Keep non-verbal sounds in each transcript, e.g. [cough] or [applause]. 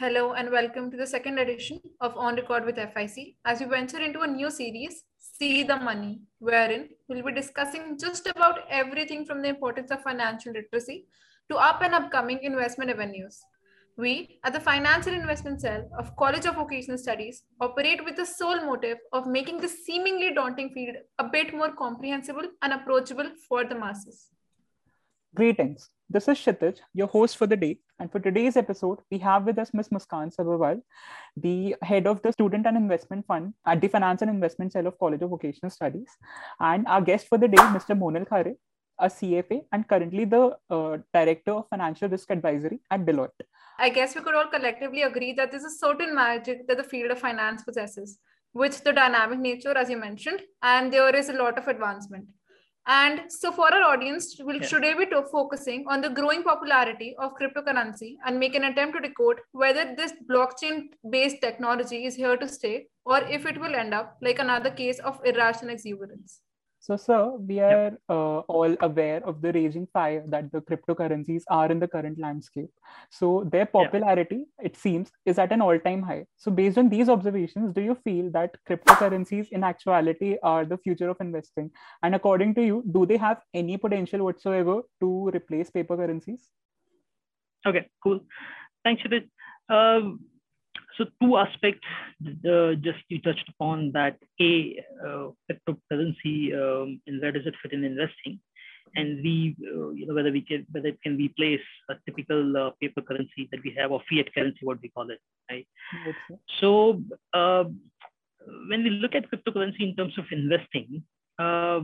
Hello, and welcome to the second edition of On Record with FIC as we venture into a new series, See the Money, wherein we'll be discussing just about everything from the importance of financial literacy to up and upcoming investment avenues. We, at the Finance and Investment Cell of College of Vocational Studies, operate with the sole motive of making this seemingly daunting field a bit more comprehensible and approachable for the masses. Greetings. This is Kshitij, your host for the day. And for today's episode, we have with us Ms. Muskan Sabharwal, the head of the Student and Investment Fund at the Finance and Investment Cell of College of Vocational Studies. And our guest for the day, Mr. Monal Khare, a CFA and currently the uh, Director of Financial Risk Advisory at Deloitte. I guess we could all collectively agree that there's a certain magic that the field of finance possesses, with the dynamic nature, as you mentioned, and there is a lot of advancement. And so, for our audience, we'll yeah. today be focusing on the growing popularity of cryptocurrency and make an attempt to decode whether this blockchain based technology is here to stay or if it will end up like another case of irrational exuberance. So, sir, we are uh, all aware of the raging fire that the cryptocurrencies are in the current landscape. So, their popularity, yeah. it seems, is at an all time high. So, based on these observations, do you feel that cryptocurrencies in actuality are the future of investing? And according to you, do they have any potential whatsoever to replace paper currencies? Okay, cool. Thanks, Kshitij. Um, so two aspects uh, just you touched upon that a uh, cryptocurrency um, and where does it fit in investing and we uh, you know whether we can whether it can replace a typical uh, paper currency that we have or fiat currency what we call it right okay. so uh, when we look at cryptocurrency in terms of investing uh,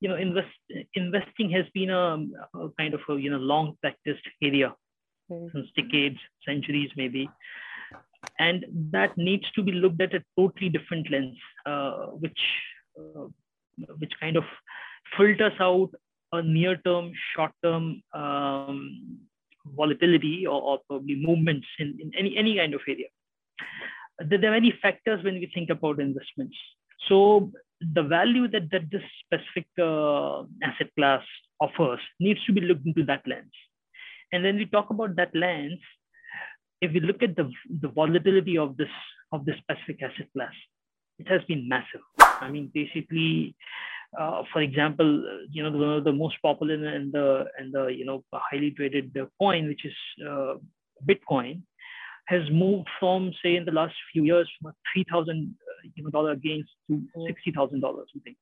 you know invest investing has been a, a kind of a you know long practiced area okay. since decades centuries maybe and that needs to be looked at a totally different lens, uh, which uh, which kind of filters out a near-term, short-term um, volatility or, or, probably movements in, in any any kind of area. There are many factors when we think about investments. So the value that, that this specific uh, asset class offers needs to be looked into that lens. And when we talk about that lens, if we look at the, the volatility of this of this specific asset class, it has been massive. I mean, basically, uh, for example, you know, one of the most popular and the and the you know highly traded coin, which is uh, Bitcoin, has moved from say in the last few years from three thousand uh, you know dollar gains to sixty thousand dollars something.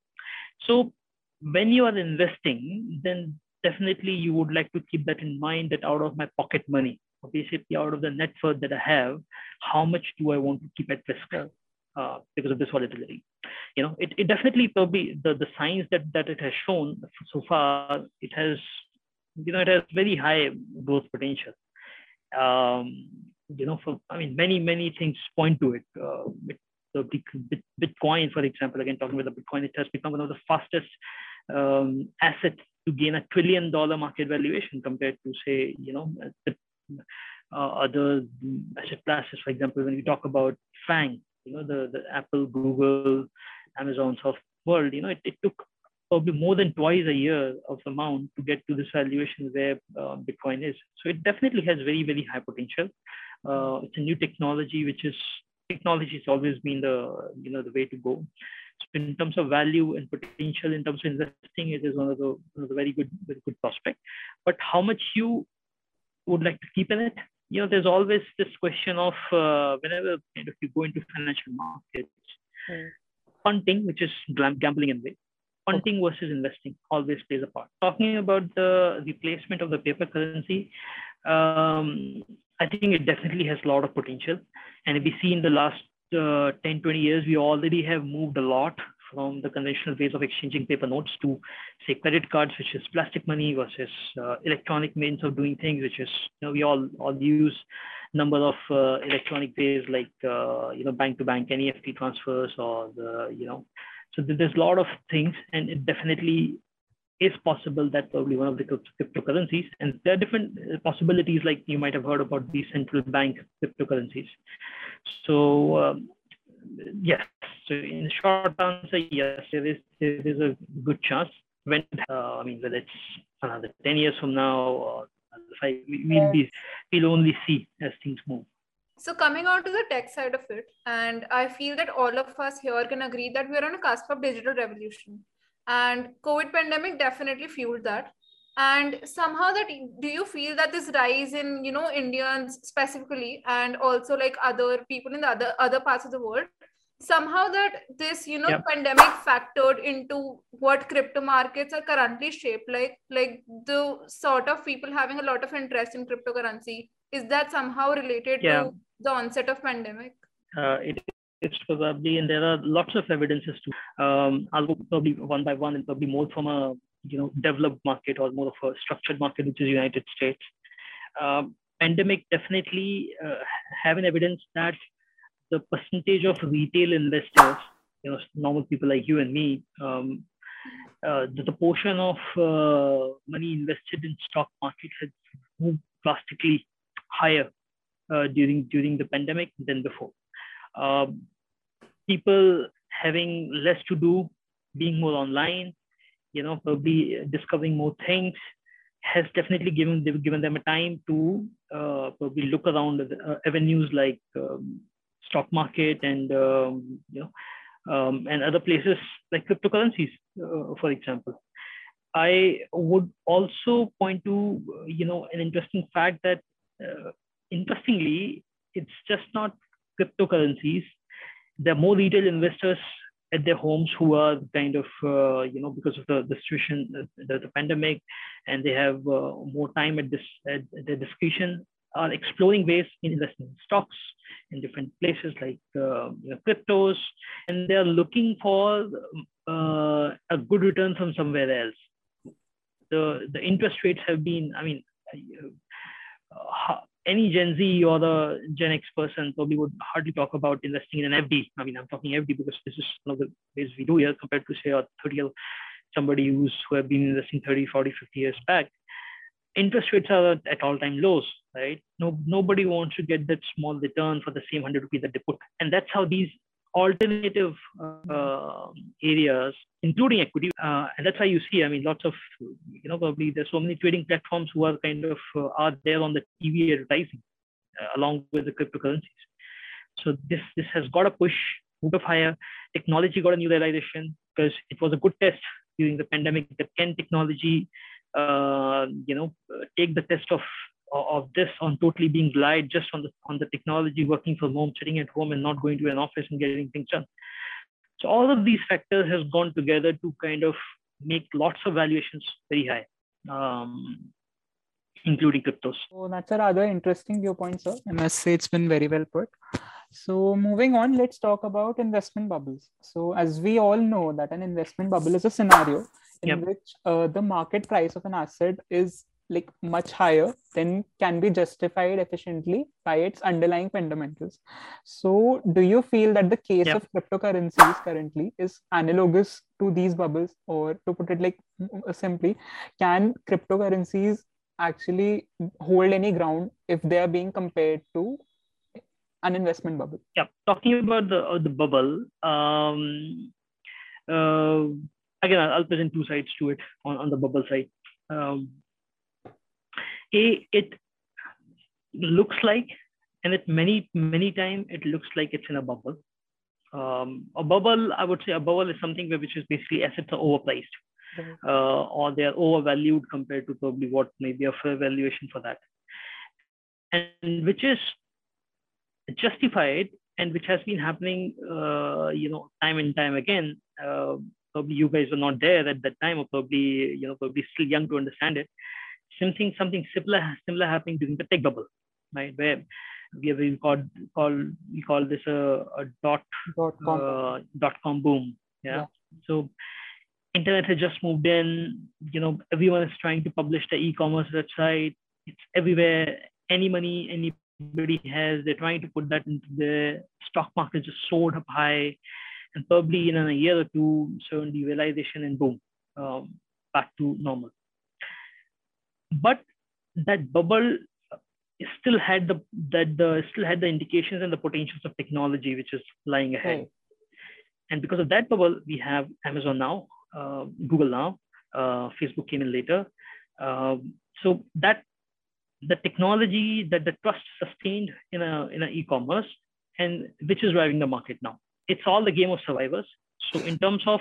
So when you are investing, then definitely you would like to keep that in mind that out of my pocket money, basically out of the net worth that I have, how much do I want to keep at risk uh, because of this volatility? You know, it, it definitely probably the, the signs that, that it has shown so far, it has, you know, it has very high growth potential. Um, you know, for, I mean, many, many things point to it. Uh, the Bitcoin, for example, again, talking about the Bitcoin, it has become one of the fastest um, assets to gain a trillion dollar market valuation compared to say you know the uh, other asset classes. For example, when we talk about FANG, you know, the, the Apple, Google, Amazon, of world, you know, it, it took probably more than twice a year of the amount to get to this valuation where uh, Bitcoin is. So it definitely has very, very high potential. Uh, it's a new technology, which is technology has always been the, you know, the way to go. So in terms of value and potential, in terms of investing, it is one of the, one of the very good, very good prospect. But how much you would like to keep in it. You know, there's always this question of uh, whenever kind of you go into financial markets, mm. punting, which is gambling in way, punting versus investing always plays a part. Talking about the replacement of the paper currency, um, I think it definitely has a lot of potential. And if we see in the last uh, 10, 20 years, we already have moved a lot from the conventional ways of exchanging paper notes to say credit cards, which is plastic money versus uh, electronic means of doing things, which is you know we all all use number of uh, electronic ways like uh, you know bank to bank NEFT transfers or the you know. So there's a lot of things and it definitely is possible that probably one of the cryptocurrencies and there are different uh, possibilities like you might have heard about these central bank cryptocurrencies. So um, yes. So in short answer, yes, there is there is a good chance. When uh, I mean, whether it's another ten years from now or five, we, will be we'll only see as things move. So coming on to the tech side of it, and I feel that all of us here can agree that we're on a cusp of digital revolution, and COVID pandemic definitely fueled that. And somehow that do you feel that this rise in you know Indians specifically, and also like other people in the other other parts of the world, somehow that this you know yep. pandemic factored into what crypto markets are currently shaped like like the sort of people having a lot of interest in cryptocurrency is that somehow related yeah. to the onset of pandemic uh, it it's probably and there are lots of evidences too um, i'll go probably one by one and probably more from a you know developed market or more of a structured market which is united states um, pandemic definitely uh, have an evidence that the percentage of retail investors, you know, normal people like you and me, um, uh, the, the, portion of uh, money invested in stock market has moved drastically higher uh, during during the pandemic than before. Um, people having less to do, being more online, you know, probably discovering more things, has definitely given they've given them a time to uh, probably look around uh, avenues like um, stock market and um, you know um, and other places like cryptocurrencies, uh, for example. I would also point to you know an interesting fact that uh, interestingly it's just not cryptocurrencies. There are more retail investors at their homes who are kind of uh, you know because of the, the situation the, the pandemic and they have uh, more time at this at their discretion are exploring ways in investing in stocks in different places like uh, you know, cryptos, and they're looking for uh, a good return from somewhere else. The the interest rates have been, I mean, uh, any Gen Z or the Gen X person probably would hardly talk about investing in an FD. I mean, I'm talking FD because this is one of the ways we do here compared to say a 30 year somebody who's who have been investing 30, 40, 50 years back interest rates are at all-time lows, right? No, nobody wants to get that small return for the same 100 rupees that they put. And that's how these alternative uh, areas, including equity, uh, and that's how you see, I mean, lots of, you know, probably there's so many trading platforms who are kind of, uh, are there on the TV advertising uh, along with the cryptocurrencies. So this, this has got a push, move of higher. Technology got a new realization because it was a good test during the pandemic that can technology uh, you know, take the test of of this on totally being relied just on the on the technology, working from home, sitting at home, and not going to an office and getting things done. So all of these factors has gone together to kind of make lots of valuations very high, um, including cryptos. So that's a rather interesting viewpoint, sir. I must say it's been very well put. So moving on, let's talk about investment bubbles. So as we all know that an investment bubble is a scenario in yep. which uh, the market price of an asset is like much higher than can be justified efficiently by its underlying fundamentals. So, do you feel that the case yep. of cryptocurrencies currently is analogous to these bubbles, or to put it like simply, can cryptocurrencies actually hold any ground if they are being compared to an investment bubble? Yeah, talking about the uh, the bubble. Um, uh, again, I'll present two sides to it on, on the bubble side. Um, a, it looks like, and it many, many times it looks like it's in a bubble. Um, a bubble, I would say a bubble is something where, which is basically assets are overpriced mm-hmm. uh, or they are overvalued compared to probably what may be a fair valuation for that. And which is justified and which has been happening, uh, you know, time and time again. Uh, probably you guys were not there at that time or probably you know probably still young to understand it something something similar similar happening during the tech bubble right where we have we call call we call this a, a dot dot com. Uh, dot com boom yeah? yeah so internet has just moved in you know everyone is trying to publish their e-commerce website it's everywhere any money anybody has they're trying to put that into the stock market just soared up high and probably in a year or two, certain realization and boom, um, back to normal. But that bubble still had the that the still had the indications and the potentials of technology which is lying ahead. And because of that bubble, we have Amazon now, uh, Google now, uh, Facebook came in later. Um, so that the technology that the trust sustained in a in a e-commerce and which is driving the market now. It's all the game of survivors. So in terms of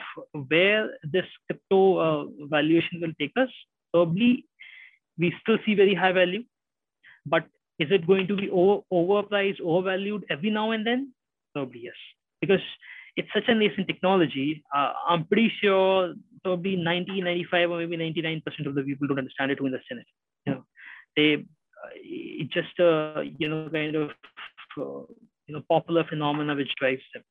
where this crypto uh, valuation will take us, probably we still see very high value, but is it going to be over, overpriced, overvalued every now and then? Probably yes, because it's such a nascent technology. Uh, I'm pretty sure probably 90, 95, or maybe 99% of the people don't understand it who invest in it. You know, they uh, it just uh, you know kind of uh, you know popular phenomena which drives them.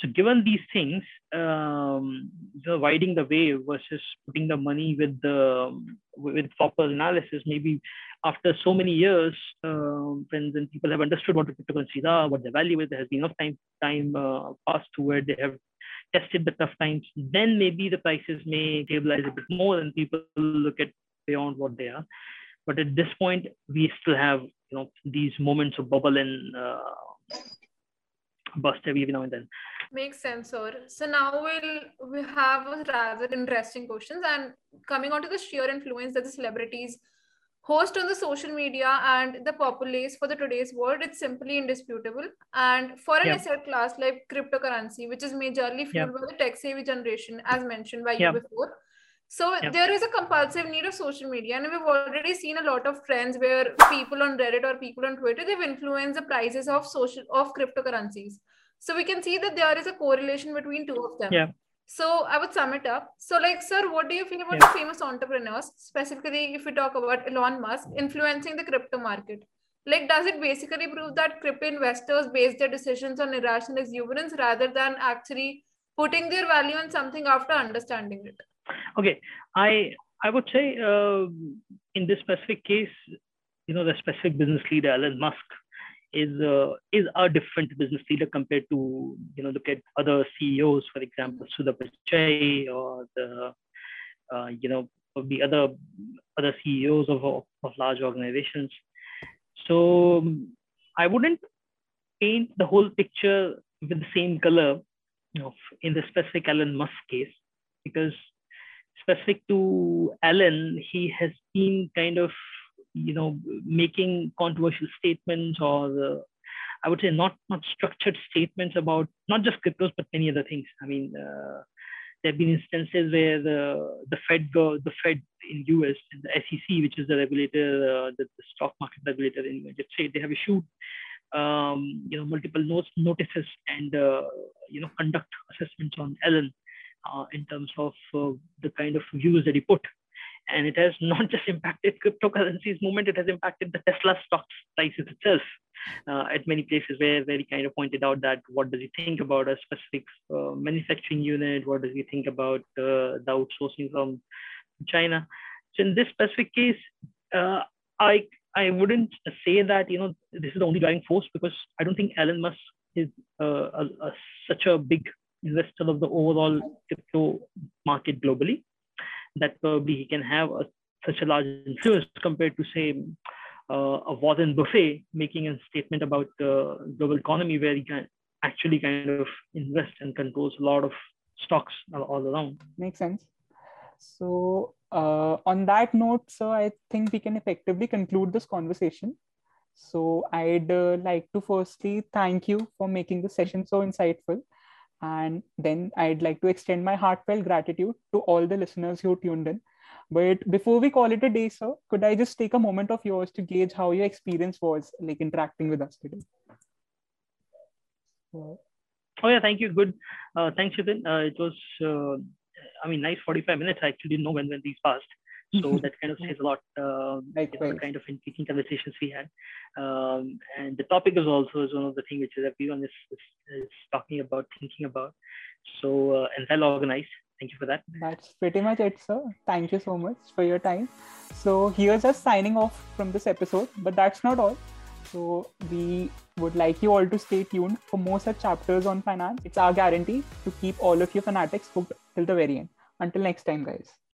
So given these things, um, riding the wave versus putting the money with the with proper analysis, maybe after so many years, um, when, when people have understood what the cryptocurrencies are, what the value is, there has been enough time time uh, passed to where they have tested the tough times, then maybe the prices may stabilize a bit more and people look at beyond what they are. But at this point, we still have you know these moments of bubble and uh, bust every now and then. Makes sense, sir. So now we'll we have a rather interesting questions and coming on to the sheer influence that the celebrities host on the social media and the populace for the today's world, it's simply indisputable. And for an yeah. asset class like cryptocurrency, which is majorly fueled yeah. by the tech-savvy generation, as mentioned by yeah. you before, so yeah. there is a compulsive need of social media, and we've already seen a lot of trends where people on Reddit or people on Twitter they've influenced the prices of social of cryptocurrencies. So we can see that there is a correlation between two of them. Yeah. So I would sum it up. So, like, sir, what do you feel about yeah. the famous entrepreneurs, specifically if we talk about Elon Musk influencing the crypto market? Like, does it basically prove that crypto investors base their decisions on irrational exuberance rather than actually putting their value on something after understanding it? Okay, I I would say uh, in this specific case, you know, the specific business leader Elon Musk is uh, is a different business leader compared to you know look at other CEOs, for example, Sundar Pichai or the uh, you know the other other CEOs of of large organizations. So I wouldn't paint the whole picture with the same color in the specific Elon Musk case because specific to Elon, he has been kind of, you know, making controversial statements or uh, I would say not not structured statements about not just cryptos but many other things. I mean, uh, there have been instances where the the Fed the Fed in US and the SEC, which is the regulator, uh, the, the, stock market regulator in United States, they have issued um, you know multiple notes, notices and uh, you know conduct assessments on Elon uh, in terms of uh, the kind of views that he put. And it has not just impacted cryptocurrencies movement, it has impacted the Tesla stock prices itself. Uh, at many places where, where he kind of pointed out that what does he think about a specific uh, manufacturing unit? What does he think about uh, the outsourcing from China? So in this specific case, uh, I I wouldn't say that you know this is the only driving force because I don't think Elon Musk is a, a, such a big investor of the overall crypto market globally, that probably he can have a, such a large influence compared to say uh, a Warren Buffett making a statement about the global economy where he can actually kind of invest and controls a lot of stocks all around. Makes sense. So uh, on that note, so I think we can effectively conclude this conversation. So I'd uh, like to firstly thank you for making the session so insightful. And then I'd like to extend my heartfelt gratitude to all the listeners who tuned in. But before we call it a day, sir, could I just take a moment of yours to gauge how your experience was like interacting with us today? Oh yeah, thank you. Good. Uh, thanks, Kshitij. Uh, it was, uh, I mean, nice 45 minutes. I actually didn't know when, when these passed. So [laughs] that kind of says a lot. The kind of intriguing conversations we had, um, and the topic is also is one of the things which everyone is, is, is talking about, thinking about. So uh, and well organized. Thank you for that. That's pretty much it, sir. Thank you so much for your time. So here's us signing off from this episode, but that's not all. So we would like you all to stay tuned for more such chapters on finance. It's our guarantee to keep all of you fanatics hooked till the very end. Until next time, guys.